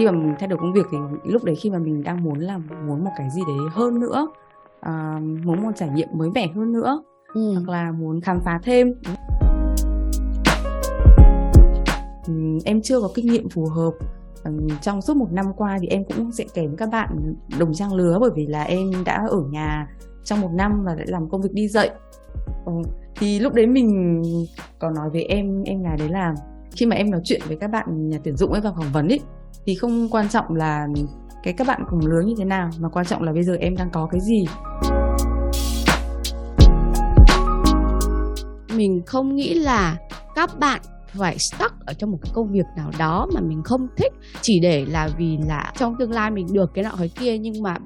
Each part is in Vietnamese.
khi mà mình thay đổi công việc thì lúc đấy khi mà mình đang muốn làm muốn một cái gì đấy hơn nữa à, muốn một trải nghiệm mới mẻ hơn nữa ừ. hoặc là muốn khám phá thêm. Em chưa có kinh nghiệm phù hợp. Trong suốt một năm qua thì em cũng sẽ kém các bạn đồng trang lứa bởi vì là em đã ở nhà trong một năm và đã làm công việc đi dạy. Ừ, thì lúc đấy mình có nói với em em là đấy là khi mà em nói chuyện với các bạn nhà tuyển dụng ấy vào phỏng vấn ấy thì không quan trọng là cái các bạn cùng lứa như thế nào mà quan trọng là bây giờ em đang có cái gì. Mình không nghĩ là các bạn phải stuck ở trong một cái công việc nào đó mà mình không thích chỉ để là vì là trong tương lai mình được cái nọ cái kia nhưng mà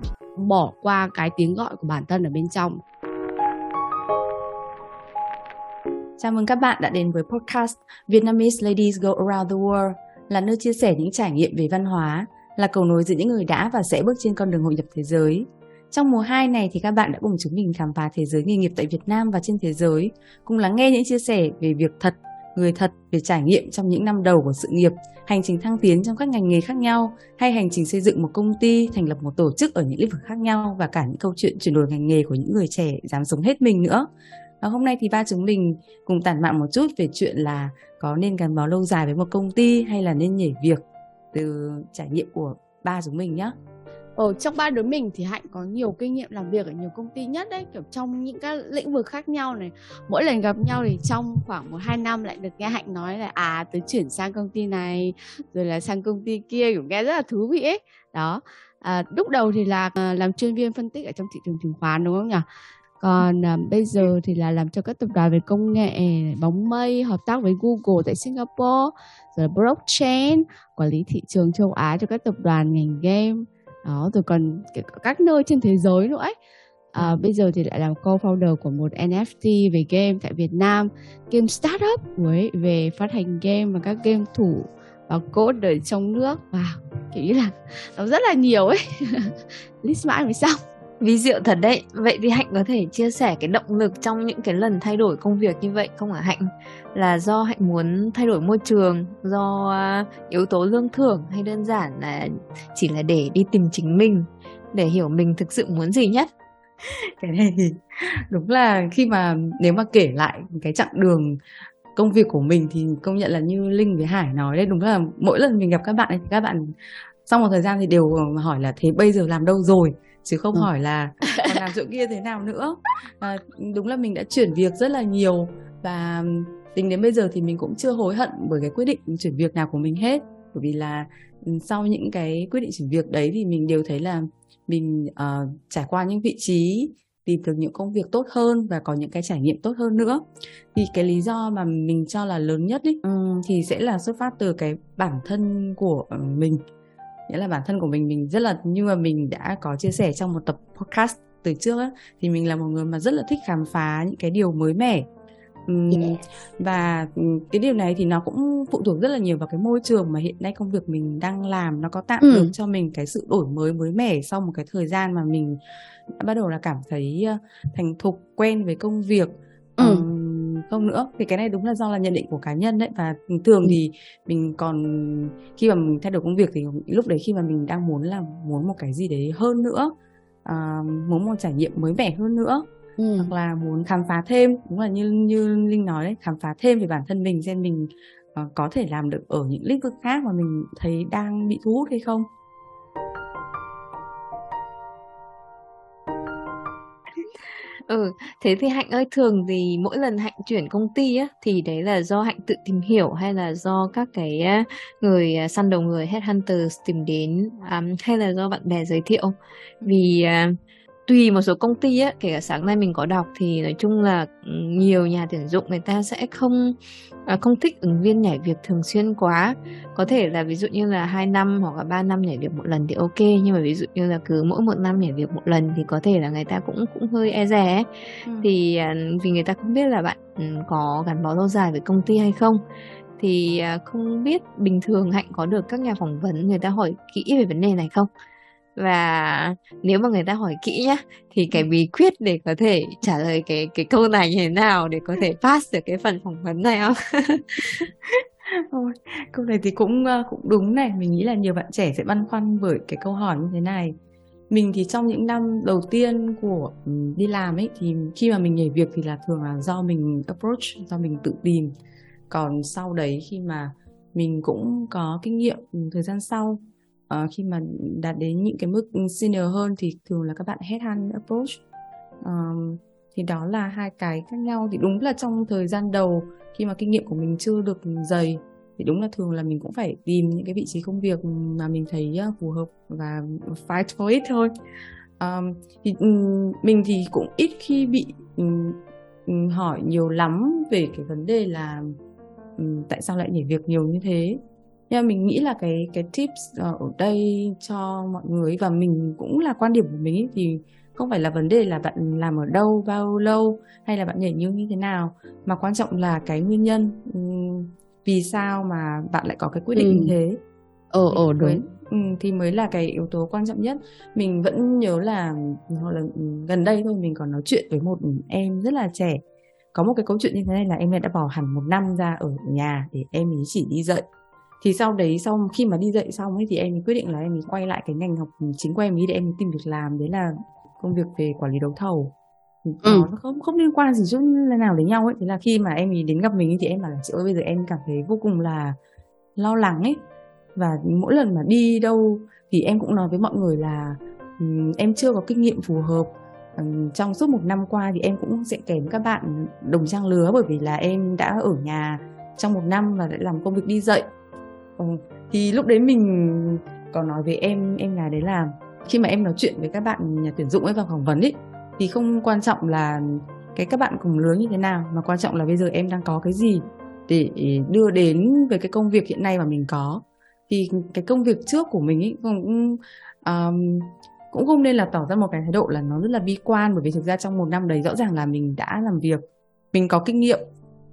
bỏ qua cái tiếng gọi của bản thân ở bên trong. Chào mừng các bạn đã đến với podcast Vietnamese Ladies Go Around the World là nơi chia sẻ những trải nghiệm về văn hóa, là cầu nối giữa những người đã và sẽ bước trên con đường hội nhập thế giới. Trong mùa 2 này thì các bạn đã cùng chúng mình khám phá thế giới nghề nghiệp tại Việt Nam và trên thế giới, cùng lắng nghe những chia sẻ về việc thật, người thật, về trải nghiệm trong những năm đầu của sự nghiệp, hành trình thăng tiến trong các ngành nghề khác nhau, hay hành trình xây dựng một công ty, thành lập một tổ chức ở những lĩnh vực khác nhau và cả những câu chuyện chuyển đổi ngành nghề của những người trẻ dám sống hết mình nữa. Và hôm nay thì ba chúng mình cùng tản mạn một chút về chuyện là có nên gắn bó lâu dài với một công ty hay là nên nhảy việc từ trải nghiệm của ba chúng mình nhé. Ở trong ba đứa mình thì Hạnh có nhiều kinh nghiệm làm việc ở nhiều công ty nhất đấy Kiểu trong những các lĩnh vực khác nhau này. Mỗi lần gặp nhau thì trong khoảng một hai năm lại được nghe Hạnh nói là À tớ chuyển sang công ty này Rồi là sang công ty kia Kiểu nghe rất là thú vị ấy. Đó. À, Lúc đầu thì là à, làm chuyên viên phân tích ở trong thị trường chứng khoán đúng không nhỉ? Còn à, bây giờ thì là làm cho các tập đoàn về công nghệ bóng mây hợp tác với Google tại Singapore rồi blockchain quản lý thị trường châu Á cho các tập đoàn ngành game. Đó rồi còn các nơi trên thế giới nữa ấy. À, bây giờ thì lại làm co-founder của một NFT về game tại Việt Nam game startup với về phát hành game và các game thủ và code ở trong nước. Và wow, kiểu là nó rất là nhiều ấy. List mãi mới xong Ví diệu thật đấy. Vậy thì Hạnh có thể chia sẻ cái động lực trong những cái lần thay đổi công việc như vậy không ạ Hạnh? Là do Hạnh muốn thay đổi môi trường, do à, yếu tố lương thưởng hay đơn giản là chỉ là để đi tìm chính mình, để hiểu mình thực sự muốn gì nhất? Cái này thì đúng là khi mà nếu mà kể lại cái chặng đường công việc của mình thì công nhận là như Linh với Hải nói đấy đúng là mỗi lần mình gặp các bạn thì các bạn sau một thời gian thì đều ờ, hỏi là thế bây giờ làm đâu rồi chứ không ừ. hỏi là còn làm chỗ kia thế nào nữa. À, đúng là mình đã chuyển việc rất là nhiều và tính đến bây giờ thì mình cũng chưa hối hận bởi cái quyết định chuyển việc nào của mình hết. Bởi vì là ừ, sau những cái quyết định chuyển việc đấy thì mình đều thấy là mình uh, trải qua những vị trí tìm được những công việc tốt hơn và có những cái trải nghiệm tốt hơn nữa. Thì cái lý do mà mình cho là lớn nhất ý, um, thì sẽ là xuất phát từ cái bản thân của mình nghĩa là bản thân của mình mình rất là như mà mình đã có chia sẻ trong một tập podcast từ trước á, thì mình là một người mà rất là thích khám phá những cái điều mới mẻ yeah. và cái điều này thì nó cũng phụ thuộc rất là nhiều vào cái môi trường mà hiện nay công việc mình đang làm nó có tạo ừ. được cho mình cái sự đổi mới mới mẻ sau một cái thời gian mà mình đã bắt đầu là cảm thấy thành thục quen với công việc ừ. um, không nữa thì cái này đúng là do là nhận định của cá nhân đấy và thường ừ. thì mình còn khi mà mình thay đổi công việc thì lúc đấy khi mà mình đang muốn là muốn một cái gì đấy hơn nữa à, muốn một trải nghiệm mới mẻ hơn nữa ừ. hoặc là muốn khám phá thêm đúng là như như linh nói đấy khám phá thêm về bản thân mình xem mình uh, có thể làm được ở những lĩnh vực khác mà mình thấy đang bị thu hút hay không Ừ, thế thì Hạnh ơi, thường thì mỗi lần Hạnh chuyển công ty á, thì đấy là do Hạnh tự tìm hiểu hay là do các cái người à, săn đầu người headhunters tìm đến um, hay là do bạn bè giới thiệu? Vì uh, tùy một số công ty á, kể cả sáng nay mình có đọc thì nói chung là ừ, nhiều nhà tuyển dụng người ta sẽ không à, không thích ứng viên nhảy việc thường xuyên quá có thể là ví dụ như là hai năm hoặc là ba năm nhảy việc một lần thì ok nhưng mà ví dụ như là cứ mỗi một năm nhảy việc một lần thì có thể là người ta cũng cũng hơi e ấy. Ừ. thì à, vì người ta không biết là bạn ừ, có gắn bó lâu dài với công ty hay không thì à, không biết bình thường hạnh có được các nhà phỏng vấn người ta hỏi kỹ về vấn đề này không và nếu mà người ta hỏi kỹ nhá thì cái bí quyết để có thể trả lời cái cái câu này như thế nào để có thể pass được cái phần phỏng vấn này không Ôi, câu này thì cũng ờ, cũng đúng này, mình nghĩ là nhiều bạn trẻ sẽ băn khoăn bởi cái câu hỏi như thế này. Mình thì trong những năm đầu tiên của ừ, đi làm ấy thì khi mà mình nhảy việc thì là thường là do mình approach, do mình tự tìm. Còn sau đấy khi mà mình cũng có kinh nghiệm ừ, thời gian sau uh, khi mà đạt đến những cái mức senior hơn thì thường là các bạn headhunt approach. Um, thì đó là hai cái khác nhau. Thì đúng là trong thời gian đầu khi mà kinh nghiệm của mình chưa được dày thì đúng là thường là mình cũng phải tìm những cái vị trí công việc mà mình thấy ờ, phù hợp và fight for it thôi. Um, thì um, mình thì cũng ít khi bị um, hỏi nhiều lắm về cái vấn đề là um, tại sao lại nhảy việc nhiều như thế nhưng mà mình nghĩ là cái cái tips ở đây cho mọi người và mình cũng là quan điểm của mình ấy, thì không phải là vấn đề là bạn làm ở đâu bao lâu hay là bạn nhảy như như thế nào mà quan trọng là cái nguyên nhân vì sao mà bạn lại có cái quyết định ừ. như thế. Ờ ờ đúng. ừ, thì mới là cái yếu tố quan trọng nhất. Mình vẫn nhớ là hoặc là gần đây thôi mình còn nói chuyện với một em rất là trẻ. Có một cái câu chuyện như thế này là em đã bỏ hẳn một năm ra ở nhà để em ấy chỉ đi dạy thì sau đấy sau khi mà đi dạy xong ấy thì em quyết định là em quay lại cái ngành học chính của em ấy để em tìm việc làm đấy là công việc về quản lý đấu thầu. Ừ. nó không không liên quan gì chút nào đến nhau ấy. Thế là khi mà em ý đến gặp mình thì em bảo là chị ơi bây giờ em cảm thấy vô cùng là lo lắng ấy. Và mỗi lần mà đi đâu thì em cũng nói với mọi người là um, em chưa có kinh nghiệm phù hợp. Um, trong suốt một năm qua thì em cũng sẽ kém các bạn đồng trang lứa bởi vì là em đã ở nhà trong một năm và đã làm công việc đi dạy um, thì lúc đấy mình còn nói với em em gái đấy là khi mà em nói chuyện với các bạn nhà tuyển dụng ấy vào phỏng vấn ấy thì không quan trọng là cái các bạn cùng lứa như thế nào mà quan trọng là bây giờ em đang có cái gì để đưa đến về cái công việc hiện nay mà mình có. Thì cái công việc trước của mình ấy cũng um, cũng không nên là tỏ ra một cái thái độ là nó rất là bi quan bởi vì thực ra trong một năm đấy rõ ràng là mình đã làm việc mình có kinh nghiệm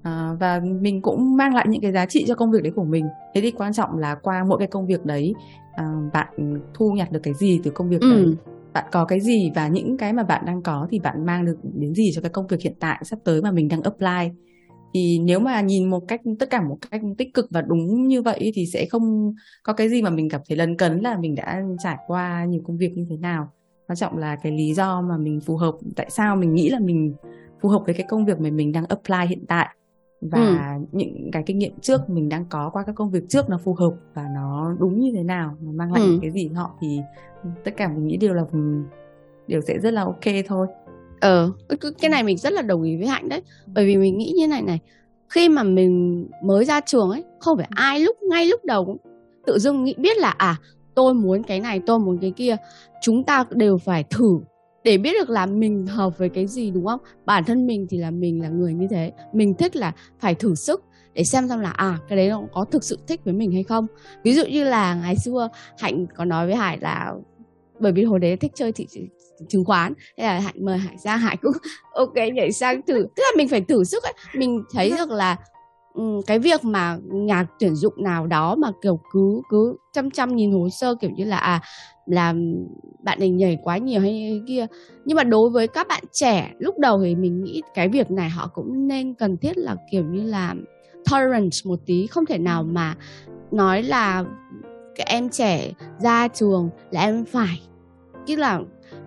à, và mình cũng mang lại những cái giá trị cho công việc đấy của mình. Thế thì quan trọng là qua mỗi cái công việc đấy à, bạn thu nhặt được cái gì từ công việc ừ. đấy bạn có cái gì và những cái mà bạn đang có thì bạn mang được đến gì cho cái công việc hiện tại sắp tới mà mình đang apply? Thì nếu mà nhìn một cách tất cả một cách tích cực và đúng như vậy thì sẽ không có cái gì mà mình cảm thấy lấn cấn là mình đã trải qua nhiều công việc như thế nào. Quan trọng là cái lý do mà mình phù hợp tại sao mình nghĩ là mình phù hợp với cái công việc mà mình đang apply hiện tại và ừ. những cái kinh nghiệm trước mình đang có qua các công việc trước nó phù hợp và nó đúng như thế nào nó mang lại ừ. cái gì họ thì tất cả mình nghĩ đều là đều sẽ rất là ok thôi ờ cái này mình rất là đồng ý với hạnh đấy bởi vì mình nghĩ như này này khi mà mình mới ra trường ấy không phải ai lúc ngay lúc đầu cũng tự dưng nghĩ biết là à tôi muốn cái này tôi muốn cái kia chúng ta đều phải thử để biết được là mình hợp với cái gì đúng không? Bản thân mình thì là mình là người như thế. Mình thích là phải thử sức để xem xem là à cái đấy nó có thực sự thích với mình hay không. Ví dụ như là ngày xưa hạnh có nói với hải là bởi vì hồi đấy thích chơi thị chứng khoán thế là hạnh mời hải ra hải cũng ok nhảy sang thử. Tức là mình phải thử sức ấy. Mình thấy được là cái việc mà nhà tuyển dụng nào đó mà kiểu cứ cứ chăm chăm nhìn hồ sơ kiểu như là à là bạn ấy nhảy quá nhiều hay kia. Nhưng mà đối với các bạn trẻ, lúc đầu thì mình nghĩ cái việc này họ cũng nên cần thiết là kiểu như là tolerance một tí, không thể nào mà nói là cái em trẻ ra trường là em phải, tức là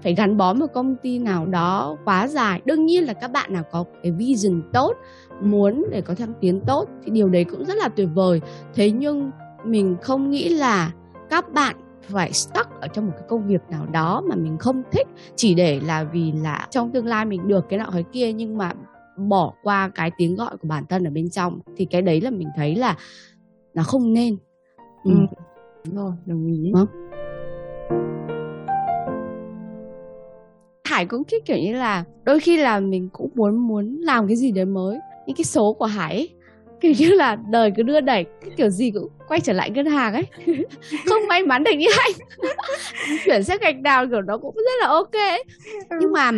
phải gắn bó một công ty nào đó quá dài. Đương nhiên là các bạn nào có cái vision tốt, muốn để có thăng tiến tốt thì điều đấy cũng rất là tuyệt vời. Thế nhưng mình không nghĩ là các bạn phải stuck ở trong một cái công việc nào đó mà mình không thích chỉ để là vì là trong tương lai mình được cái nọ cái kia nhưng mà bỏ qua cái tiếng gọi của bản thân ở bên trong thì cái đấy là mình thấy là nó không nên ừ. ừ. đúng rồi đồng ý ừ. Hải cũng thích kiểu như là đôi khi là mình cũng muốn muốn làm cái gì đấy mới những cái số của Hải ấy, kiểu như là đời cứ đưa đẩy kiểu gì cũng quay trở lại ngân hàng ấy. Không may mắn được như anh. Chuyển sang ngành nào kiểu nó cũng rất là ok ấy. nhưng mà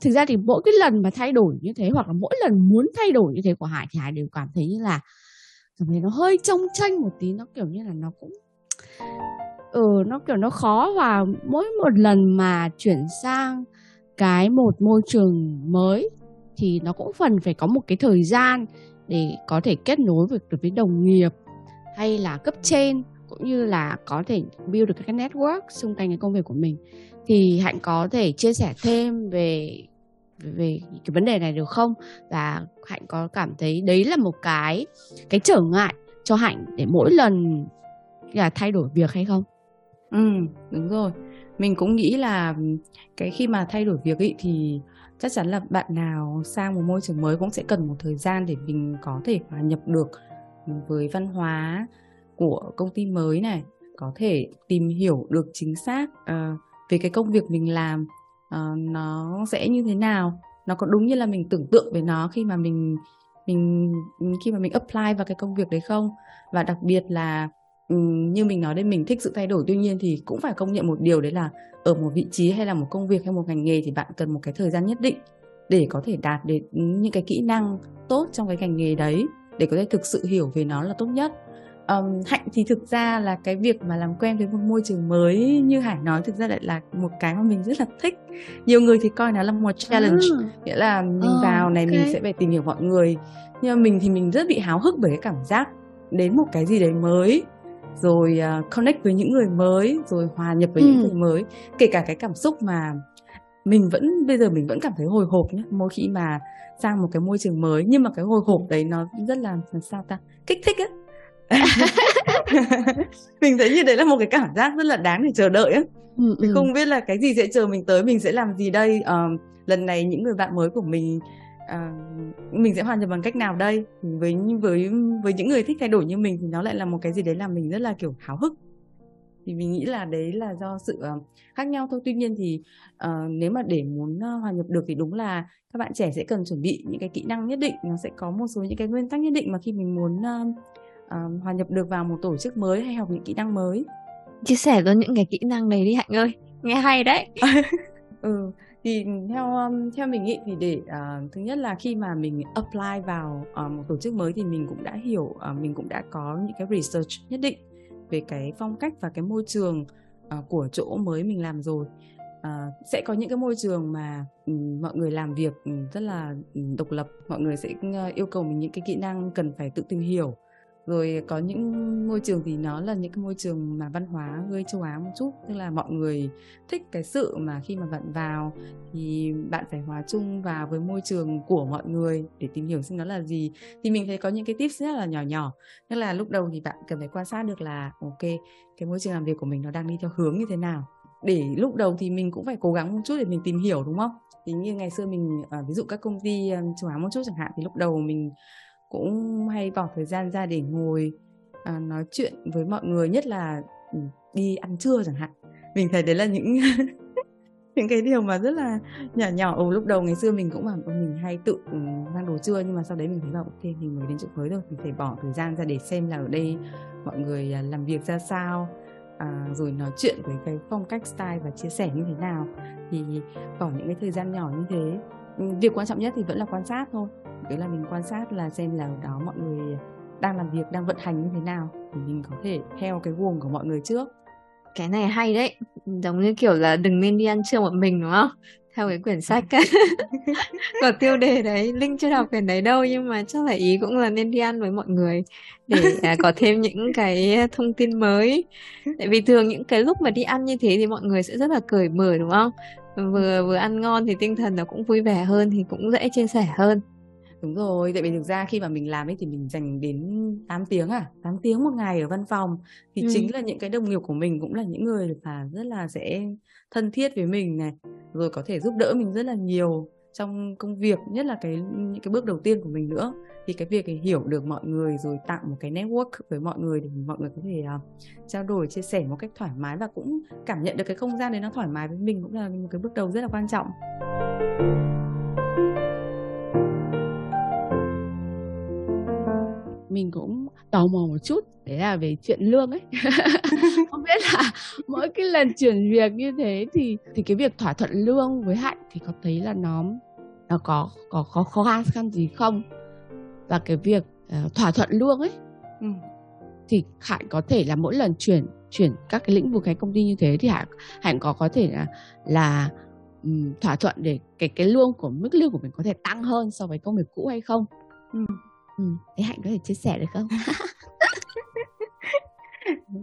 thực ra thì mỗi cái lần mà thay đổi như thế hoặc là mỗi lần muốn thay đổi như thế của hải thì hải đều cảm thấy như là cảm thấy nó hơi trông tranh một tí nó kiểu như là nó cũng ừ nó kiểu nó khó và mỗi một lần mà chuyển sang cái một môi trường mới thì nó cũng phần phải có một cái thời gian để có thể kết nối với, được với đồng nghiệp hay là cấp trên cũng như là có thể build được cái network xung quanh cái công việc của mình. Thì hạnh có thể chia sẻ thêm về về cái vấn đề này được không? Và hạnh có cảm thấy đấy là một cái cái trở ngại cho hạnh để mỗi lần là thay đổi việc hay không? Ừ đúng rồi. Mình cũng nghĩ là cái khi mà thay đổi việc ý thì chắc chắn là bạn nào sang một môi trường mới cũng sẽ cần một thời gian để mình có thể hòa nhập được với văn hóa của công ty mới này có thể tìm hiểu được chính xác uh, về cái công việc mình làm uh, nó sẽ như thế nào. Nó có đúng như là mình tưởng tượng về nó khi mà mình mình khi mà mình apply vào cái công việc đấy không? Và đặc biệt là như mình nói đây mình thích sự thay đổi tuy nhiên thì cũng phải công nhận một điều đấy là ở một vị trí hay là một công việc hay một ngành nghề thì bạn cần một cái thời gian nhất định để có thể đạt đến những cái kỹ năng tốt trong cái ngành nghề đấy để có thể thực sự hiểu về nó là tốt nhất um, hạnh thì thực ra là cái việc mà làm quen với một môi trường mới như hải nói thực ra lại là một cái mà mình rất là thích nhiều người thì coi nó là một challenge à. nghĩa là mình oh, vào này okay. mình sẽ phải tìm hiểu mọi người nhưng mà mình thì mình rất bị háo hức bởi cái cảm giác đến một cái gì đấy mới rồi uh, connect với những người mới rồi hòa nhập với ừ. những người mới. Kể cả cái cảm xúc mà mình vẫn bây giờ mình vẫn cảm thấy hồi hộp nhé mỗi khi mà sang một cái môi trường mới. Nhưng mà cái hồi hộp đấy nó rất là làm sao ta kích thích á. Mình thấy như đấy là một cái cảm giác rất là đáng để chờ đợi á. Ừ, mình ừ. không biết là cái gì sẽ chờ mình tới mình sẽ làm gì đây? Uh, lần này những người bạn mới của mình uh, mình sẽ hòa nhập bằng cách nào đây? Với với với những người thích thay đổi như mình thì nó lại là một cái gì đấy làm mình rất là kiểu háo hức. Thì mình nghĩ là đấy là do sự uh, khác nhau. Thôi tuy nhiên thì uh, nếu mà để muốn uh, hòa nhập được thì đúng là các bạn trẻ sẽ cần chuẩn bị những cái kỹ năng nhất định. Nó sẽ có một số những cái nguyên tắc nhất định mà khi mình muốn uh, uh, hòa nhập được vào một tổ chức mới hay học những kỹ năng mới. Chia sẻ luôn những cái kỹ năng này đi hạnh ơi. Nghe hay đấy. Ừ thì theo um, theo mình nghĩ thì để uh, thứ nhất là khi mà mình apply vào uh, một tổ chức mới thì mình cũng đã hiểu uh, mình cũng đã có những cái research nhất định về cái phong cách và cái môi trường uh, của chỗ mới mình làm rồi. Uh, sẽ có những cái môi trường mà um, mọi người làm việc ừ, rất là ừ, độc lập mọi người sẽ uh, yêu cầu mình những cái kỹ năng cần phải tự tìm hiểu rồi có những môi trường thì nó là những cái môi trường mà văn hóa hơi châu Á một chút, tức là mọi người thích cái sự mà khi mà bạn vào thì bạn phải hòa chung vào với môi trường của mọi người để tìm hiểu xem nó là gì. Thì mình thấy có những cái tips rất là nhỏ nhỏ, tức là lúc đầu thì bạn cần phải quan sát được là, ok, cái môi trường làm việc của mình nó đang đi theo hướng như thế nào. Để lúc đầu thì mình cũng phải cố gắng một chút để mình tìm hiểu, đúng không? Thì như ngày xưa mình ờ, ví dụ các công ty châu Á một chút chẳng hạn, thì lúc đầu mình cũng hay bỏ thời gian ra để ngồi à, nói chuyện với mọi người nhất là ừ, đi ăn trưa chẳng hạn. Mình thấy đấy là những những cái điều mà rất là nhỏ nhỏ. Ừ, lúc đầu ngày xưa mình cũng bảo mình hay tự ừ, mang đồ trưa nhưng mà sau đấy mình thấy là ok mình mới đến chỗ mới rồi mình phải bỏ thời gian ra để xem là ở đây mọi người à, làm việc ra sao à, rồi nói chuyện với cái phong cách style và chia sẻ như thế nào. Thì bỏ những cái thời gian nhỏ như thế việc quan trọng nhất thì vẫn là quan sát thôi. Đấy là mình quan sát là xem là đó mọi người đang làm việc đang vận hành như thế nào thì mình có thể theo cái guồng của mọi người trước. Cái này hay đấy. Giống như kiểu là đừng nên đi ăn trưa một mình đúng không? Theo cái quyển sách. Có tiêu đề đấy linh chưa đọc quyển đấy đâu nhưng mà chắc là ý cũng là nên đi ăn với mọi người để à, có thêm những cái thông tin mới. Tại vì thường những cái lúc mà đi ăn như thế thì mọi người sẽ rất là cởi mở đúng không vừa vừa ăn ngon thì tinh thần nó cũng vui vẻ hơn thì cũng dễ chia sẻ hơn Đúng rồi, tại vì thực ra khi mà mình làm ấy thì mình dành đến 8 tiếng à, 8 tiếng một ngày ở văn phòng thì ừ. chính là những cái đồng nghiệp của mình cũng là những người mà rất là sẽ thân thiết với mình này, rồi có thể giúp đỡ mình rất là nhiều trong công việc, nhất là cái những cái bước đầu tiên của mình nữa. Thì cái việc hiểu được mọi người rồi tạo một cái network với mọi người để mọi người có thể uh, trao đổi, chia sẻ một cách thoải mái và cũng cảm nhận được cái không gian đấy nó thoải mái với mình cũng là một cái bước đầu rất là quan trọng. mình cũng tò mò một chút đấy là về chuyện lương ấy không biết là mỗi cái lần chuyển việc như thế thì thì cái việc thỏa thuận lương với hạnh thì có thấy là nó nó có có có khó khăn gì không và cái việc uh, thỏa thuận lương ấy ừ. thì hạnh có thể là mỗi lần chuyển chuyển các cái lĩnh vực cái công ty như thế thì hạnh hạnh có có thể là là um, thỏa thuận để cái cái lương của mức lương của mình có thể tăng hơn so với công việc cũ hay không ừ. Ừ. ừ. thế hạnh có thể chia sẻ được không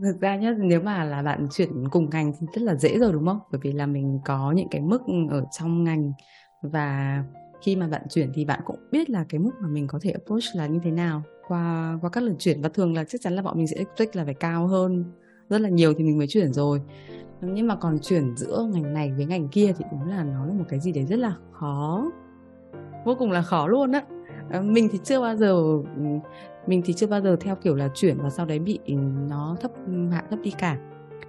thực ra nhá nếu mà là bạn chuyển cùng ngành thì rất là dễ rồi đúng không bởi vì là mình có những cái mức ở trong ngành và khi mà bạn chuyển thì bạn cũng biết là cái mức mà mình có thể approach là như thế nào. Qua qua các lần chuyển, và thường là chắc chắn là bọn mình sẽ expect là phải cao hơn rất là nhiều thì mình mới chuyển rồi. Nhưng mà còn chuyển giữa ngành này với ngành kia thì đúng là nó là một cái gì đấy rất là khó. Vô cùng là khó luôn á. Ờ, mình thì chưa bao giờ ừ, mình thì chưa bao giờ theo kiểu là chuyển và sau đấy bị ừ, nó thấp ừ, hạ thấp đi cả.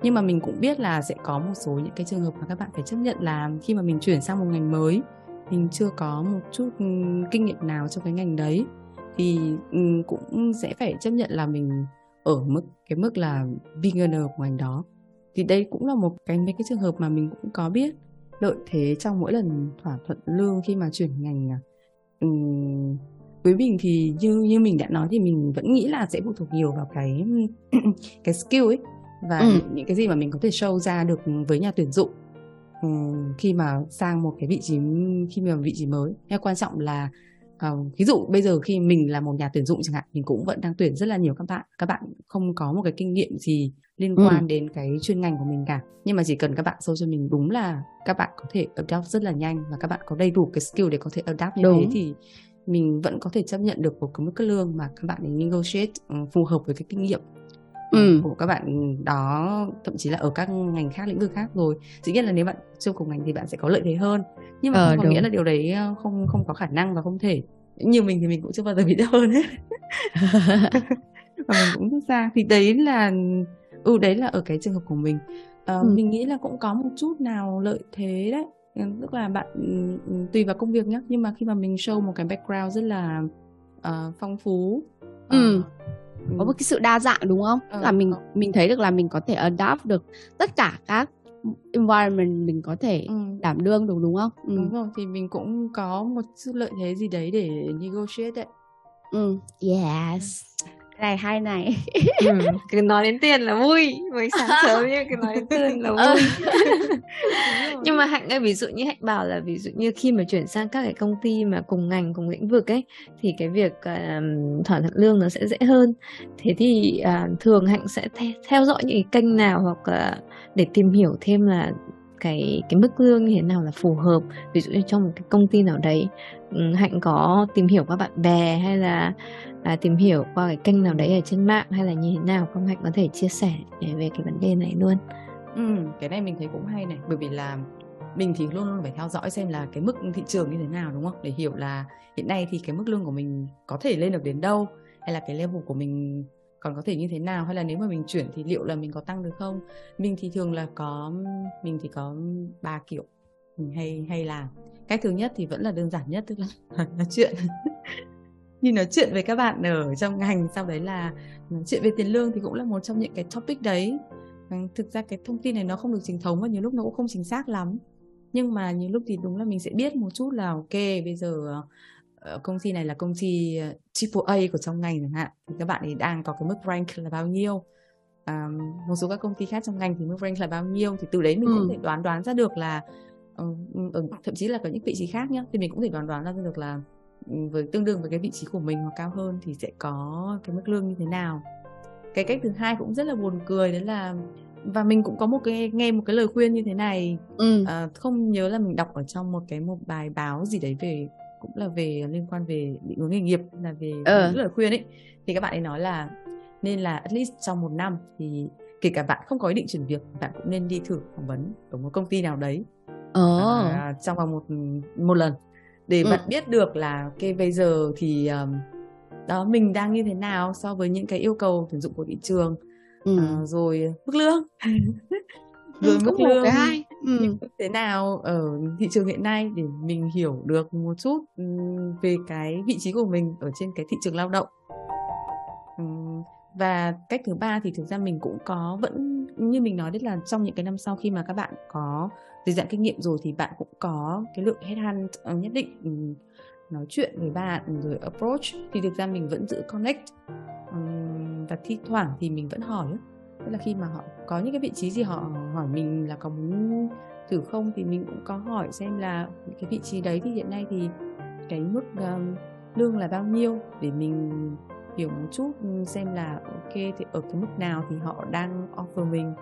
Nhưng mà mình cũng biết là sẽ có một số những cái trường hợp mà các bạn phải chấp nhận là khi mà mình chuyển sang một ngành mới mình chưa có một chút kinh nghiệm nào trong cái ngành đấy. Thì cũng sẽ phải chấp nhận là mình ở mức cái mức là beginner của ngành đó. Thì đây cũng là một cái mấy cái trường hợp mà mình cũng có biết lợi thế trong mỗi lần thỏa thuận lương khi mà chuyển ngành um, với mình thì như như mình đã nói thì mình vẫn nghĩ là sẽ phụ thuộc nhiều vào cái cái skill ấy và ừ. những cái gì mà mình có thể show ra được với nhà tuyển dụng um, khi mà sang một cái vị trí khi mà vị trí mới. Hay quan trọng là uh, ví dụ bây giờ khi mình là một nhà tuyển dụng chẳng hạn, mình cũng vẫn đang tuyển rất là nhiều các bạn. Các bạn không có một cái kinh nghiệm gì liên ừ. quan ừ. đến cái chuyên ngành của mình cả. Nhưng mà chỉ cần các bạn show cho mình đúng là các bạn có thể adapt rất là nhanh và các bạn có đầy đủ cái skill để có thể adapt như đúng. thế thì mình vẫn có thể chấp nhận được một cái mức lương mà các bạn ấy negotiate uh, phù hợp với cái kinh nghiệm ừ. của các bạn đó thậm chí là ở các ngành khác lĩnh vực khác rồi. Dĩ nhiên là nếu bạn chưa cùng ngành thì bạn sẽ có lợi thế hơn. Nhưng mà ờ, không có nghĩa là điều đấy ờ, không không có khả năng và không thể. Như mình thì mình cũng chưa bao giờ bị thấp hơn. Hết và mình cũng rút ra. Thì đấy là ừ đấy là ở cái trường hợp của mình. À, ừ. mình nghĩ là cũng có một chút nào lợi thế đấy. Tức là bạn tùy vào công việc nhé nhưng mà khi mà mình show một cái background rất là uh, phong phú ừ. Uh, có một cái sự đa dạng đúng không? Ừ. là mình mình thấy được là mình có thể adapt được tất cả các environment mình có thể ừ. đảm đương được đúng không? Ừ. Đúng rồi thì mình cũng có một chút lợi thế gì đấy để negotiate đấy. Ừ. Yes này hay này. Ừ, cứ nói đến tiền là vui. Mới sáng sớm như cứ nói đến tiền là ừ. vui. Nhưng mà hạnh ơi ví dụ như hạnh bảo là ví dụ như khi mà chuyển sang các cái công ty mà cùng ngành cùng lĩnh vực ấy thì cái việc uh, thỏa thuận lương nó sẽ dễ hơn. Thế thì uh, thường hạnh sẽ the- theo dõi những cái kênh nào hoặc uh, để tìm hiểu thêm là cái cái mức lương như thế nào là phù hợp? Ví dụ như trong một cái công ty nào đấy ừ, hạnh có tìm hiểu qua bạn bè hay là à, tìm hiểu qua cái kênh nào đấy ở trên mạng hay là như thế nào không? Hạnh có thể chia sẻ về cái vấn đề này luôn. Ừ, cái này mình thấy cũng hay này bởi vì là mình thì luôn luôn phải theo dõi xem là cái mức thị trường như thế nào đúng không? Để hiểu là hiện nay thì cái mức lương của mình có thể lên được đến đâu hay là cái level của mình còn có thể như thế nào? Hay là nếu mà mình chuyển thì liệu là mình có tăng được không? Mình thì thường là có, mình thì có ba kiểu mình hay hay làm. Cách thứ nhất thì vẫn là đơn giản nhất, tức là nói chuyện. Như nói chuyện với các bạn ở trong ngành, sau đấy là nói chuyện về tiền lương thì cũng là một trong những cái topic đấy. Ừ, thực ra cái thông tin này nó không được chính thống và nhiều lúc nó cũng không chính xác lắm. Nhưng mà nhiều lúc thì đúng là mình sẽ biết một chút là, ok, bây giờ công ty này là công ty ờ, triple A của trong ngành chẳng hạn. Thì các bạn ấy đang có cái mức rank là bao nhiêu? À, một số các công ty khác trong ngành thì mức rank là bao nhiêu? Thì từ đấy mình ừ. cũng thể đoán đoán ra được là uh, thậm chí là có những vị trí khác nhá. Thì mình cũng thể đoán đoán ra được là với tương đương với cái vị trí của mình hoặc cao hơn thì sẽ có cái mức lương như thế nào. Cái cách thứ hai cũng rất là buồn cười đấy là và mình cũng có một cái nghe một cái lời khuyên như thế này. Ừ. à, không nhớ là mình đọc ở trong một cái một bài báo gì đấy về cũng là về liên quan về định hướng nghề nghiệp là về ừ. lời khuyên ấy thì các bạn ấy nói là nên là at least trong một năm thì kể cả bạn không có ý định chuyển việc bạn cũng nên đi thử phỏng vấn ở một công ty nào đấy oh. à, trong vòng một một lần để ừ. bạn biết được là ok bây giờ thì um, đó mình đang như thế nào so với những cái yêu cầu tuyển dụng của thị trường ừ. uh, rồi mức lương rồi ừ, mức lương cái ừ. thế nào ở thị trường hiện nay để mình hiểu được một chút về cái vị trí của mình ở trên cái thị trường lao động? Và cách thứ ba thì thực ra mình cũng có vẫn như mình nói đấy là trong những cái năm sau khi mà các bạn có dày dặn kinh nghiệm rồi thì bạn cũng có cái lượng headhunt ờ, nhất định ừ, nói chuyện với bạn rồi approach. Thì thực ra mình vẫn giữ connect và thi thoảng thì mình vẫn hỏi tức là khi mà họ có những cái vị trí gì họ hỏi mình là có muốn thử không thì mình cũng có hỏi xem là cái vị trí đấy thì hiện nay thì cái mức um, lương là bao nhiêu để mình hiểu một chút xem là ok thì ở cái mức nào thì họ đang offer mình.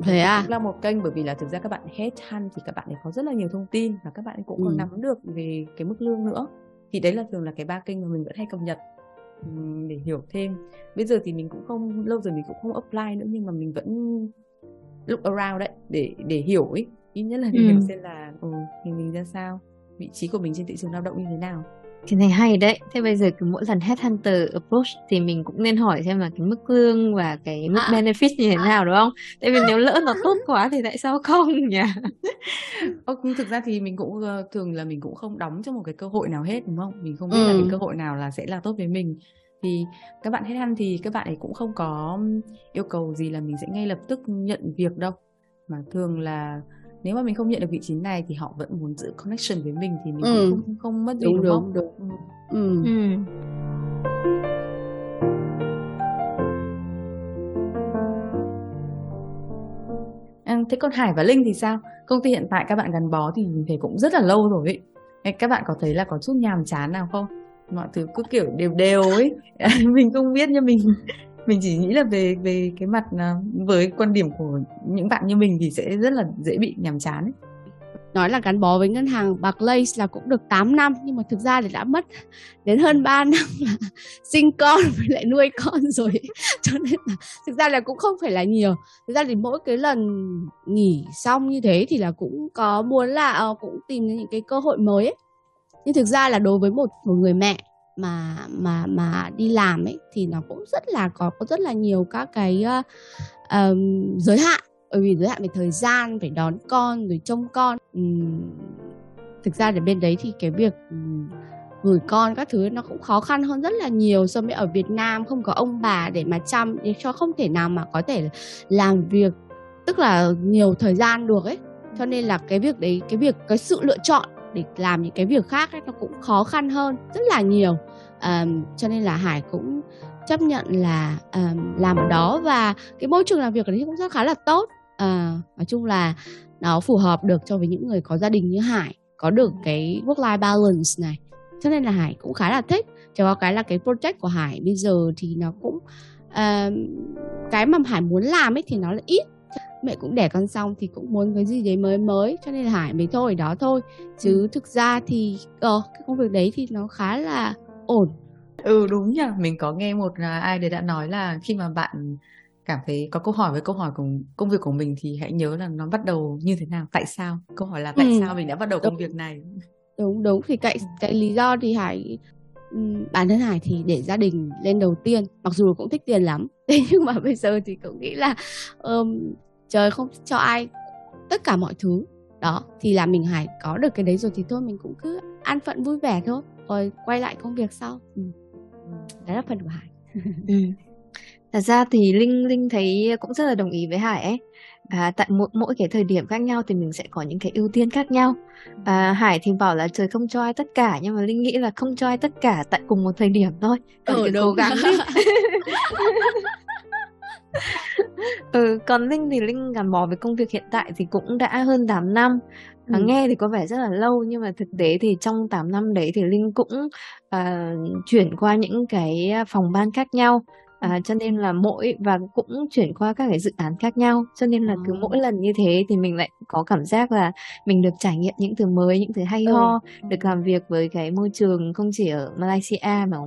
Thế à? cũng là một kênh bởi vì là thực ra các bạn headhunt thì các bạn ấy có rất là nhiều thông tin và các bạn ấy cũng ừ. còn nắm được về cái mức lương nữa. Thì đấy là thường là cái ba kênh mà mình vẫn hay cập nhật để hiểu thêm. Bây giờ thì mình cũng không lâu rồi mình cũng không apply nữa nhưng mà mình vẫn look around đấy để để hiểu ấy ít nhất là để ừ. hiểu xem là ừ, thì mình ra sao? Vị trí của mình trên thị trường lao động như thế nào cái này hay đấy. Thế bây giờ cứ mỗi lần headhunter approach thì mình cũng nên hỏi xem là cái mức lương và cái mức à. benefit như thế nào đúng không? Tại vì nếu lỡ nó tốt quá thì tại sao không nhỉ? Ô, thực ra thì mình cũng ờ, thường là mình cũng không đóng cho một cái cơ hội nào hết đúng không? Mình không biết ừ. là cái cơ hội nào là sẽ là tốt với mình. Thì các bạn headhunt thì các bạn ấy cũng không có yêu cầu gì là mình sẽ ngay lập tức nhận việc đâu. Mà thường là nếu mà mình không nhận được vị trí này thì họ vẫn muốn giữ connection với mình thì mình ừ. cũng không, không mất gì đúng, đúng, đúng không? Đúng. Ừ. Ừ. À, thế còn Hải và Linh thì sao? Công ty hiện tại các bạn gắn bó thì mình thấy cũng rất là lâu rồi ấy. Các bạn có thấy là có chút nhàm chán nào không? Mọi thứ cứ kiểu đều đều ấy. mình không biết nhưng mình mình chỉ nghĩ là về về cái mặt ờ, với quan điểm của những bạn như mình thì sẽ rất là dễ bị nhàm chán ấy. nói là gắn bó với ngân hàng Barclays là cũng được 8 năm, nhưng mà thực ra thì đã mất đến hơn 3 năm là sinh con với lại nuôi con rồi cho nên là thực ra là cũng không phải là nhiều thực ra thì mỗi cái lần nghỉ xong như thế thì là cũng có muốn là ờ, cũng tìm những cái cơ hội mới ấy. nhưng thực ra là đối với một một người mẹ mà mà mà đi làm ấy thì nó cũng rất là có có rất là nhiều các cái uh, um, giới hạn. Bởi vì giới hạn về thời gian phải đón con rồi trông con. Um, thực ra ở bên đấy thì cái việc um, gửi con các thứ nó cũng khó khăn hơn rất là nhiều so với ở Việt Nam. Không có ông bà để mà chăm để cho không thể nào mà có thể làm việc tức là nhiều thời gian được ấy. Cho nên là cái việc đấy cái việc cái sự lựa chọn để làm những cái việc khác ấy, nó cũng khó khăn hơn rất là nhiều. Um, cho nên là hải cũng chấp nhận là um, làm ở đó và cái môi trường làm việc ở đấy cũng rất khá là tốt. Uh, nói chung là nó phù hợp được cho với những người có gia đình như hải có được cái work life balance này. Cho nên là hải cũng khá là thích. Chỉ có cái là cái project của hải bây giờ thì nó cũng uh, cái mà hải muốn làm ấy thì nó là ít mẹ cũng đẻ con xong thì cũng muốn cái gì đấy mới mới. Cho nên là hải mới thôi đó thôi. Chứ ừ. thực ra thì ờ, cái công việc đấy thì nó khá là ổn. Ừ đúng nhỉ. Mình có nghe một à, ai đấy đã nói là khi mà bạn cảm thấy có câu hỏi với câu hỏi của công việc của mình thì hãy nhớ là nó bắt đầu như thế nào tại sao? Câu hỏi là tại ừ. sao mình đã bắt đầu công đúng. việc này? Đúng đúng. Thì cái cái lý do thì hải bản thân hải thì để gia đình lên đầu tiên mặc dù cũng thích tiền lắm. Thế nhưng mà bây giờ thì cũng nghĩ là um, trời không cho ai tất cả mọi thứ. Đó thì là mình hải có được cái đấy rồi thì thôi mình cũng cứ an phận vui vẻ thôi. Rồi quay lại công việc sau. Ừ. đấy là phần của hải. Ừ. thật ra thì linh linh thấy cũng rất là đồng ý với hải ấy. Và tại mỗi mỗi cái thời điểm khác nhau thì mình sẽ có những cái ưu tiên khác nhau. Và hải thì bảo là trời không cho ai tất cả nhưng mà linh nghĩ là không cho ai tất cả tại cùng một thời điểm thôi. Cần ừ, cố gắng đi ừ còn linh thì linh gắn bó với công việc hiện tại thì cũng đã hơn 8 năm. Ừ. nghe thì có vẻ rất là lâu nhưng mà thực tế thì trong 8 năm đấy thì linh cũng uh, chuyển qua những cái phòng ban khác nhau. À, cho nên là mỗi và cũng chuyển qua các cái dự án khác nhau. Cho nên là cứ mỗi lần như thế thì mình lại có cảm giác là mình được trải nghiệm những thứ mới những thứ hay ừ. ho được làm việc với cái môi trường không chỉ ở Malaysia mà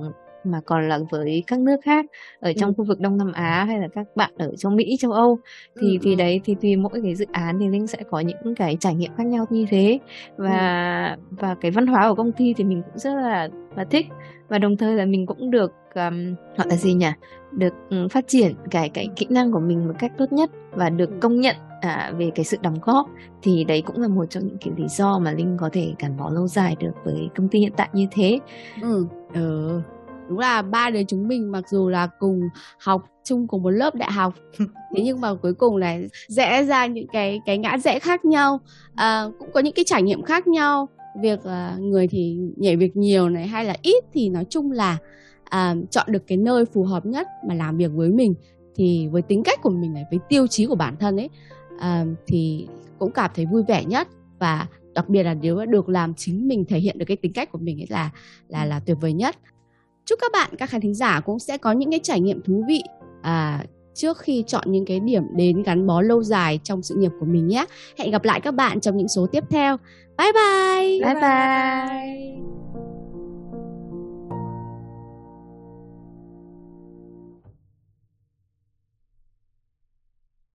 mà còn là với các nước khác ở trong ừ. khu vực Đông Nam Á hay là các bạn ở trong Mỹ, châu Âu. Thì ừ. thì đấy thì tùy mỗi cái dự án thì Linh sẽ có những cái trải nghiệm khác nhau như thế. Và ừ. và cái văn hóa của công ty thì mình cũng rất là là thích. Và đồng thời là mình cũng được um, gọi là gì nhỉ? Được um, phát triển cái cái kỹ năng của mình một cách tốt nhất và được công nhận à, về cái sự đóng góp. Thì đấy cũng là một trong những cái lý do mà linh có thể gắn bó lâu dài được với công ty hiện tại như thế. Ừ, ừ đúng là ba đứa chúng mình mặc dù là cùng học chung cùng một lớp đại học. Thế nhưng mà cuối cùng là rẽ ra những cái cái ngã rẽ khác nhau. À, cũng có những cái trải nghiệm khác nhau. Việc uh, người thì nhảy việc nhiều này hay là ít thì nói chung là uh, chọn được cái nơi phù hợp nhất mà làm việc với mình thì với tính cách của mình này với tiêu chí của bản thân ấy uh, thì cũng cảm thấy vui vẻ nhất. Và đặc biệt là nếu được làm chính mình thể hiện được cái tính cách của mình ấy là là là tuyệt vời nhất chúc các bạn các khán thính giả cũng sẽ có những cái trải nghiệm thú vị à, trước khi chọn những cái điểm đến gắn bó lâu dài trong sự nghiệp của mình nhé. Hẹn gặp lại các bạn trong những số tiếp theo. Bye bye! Bye bye, bye.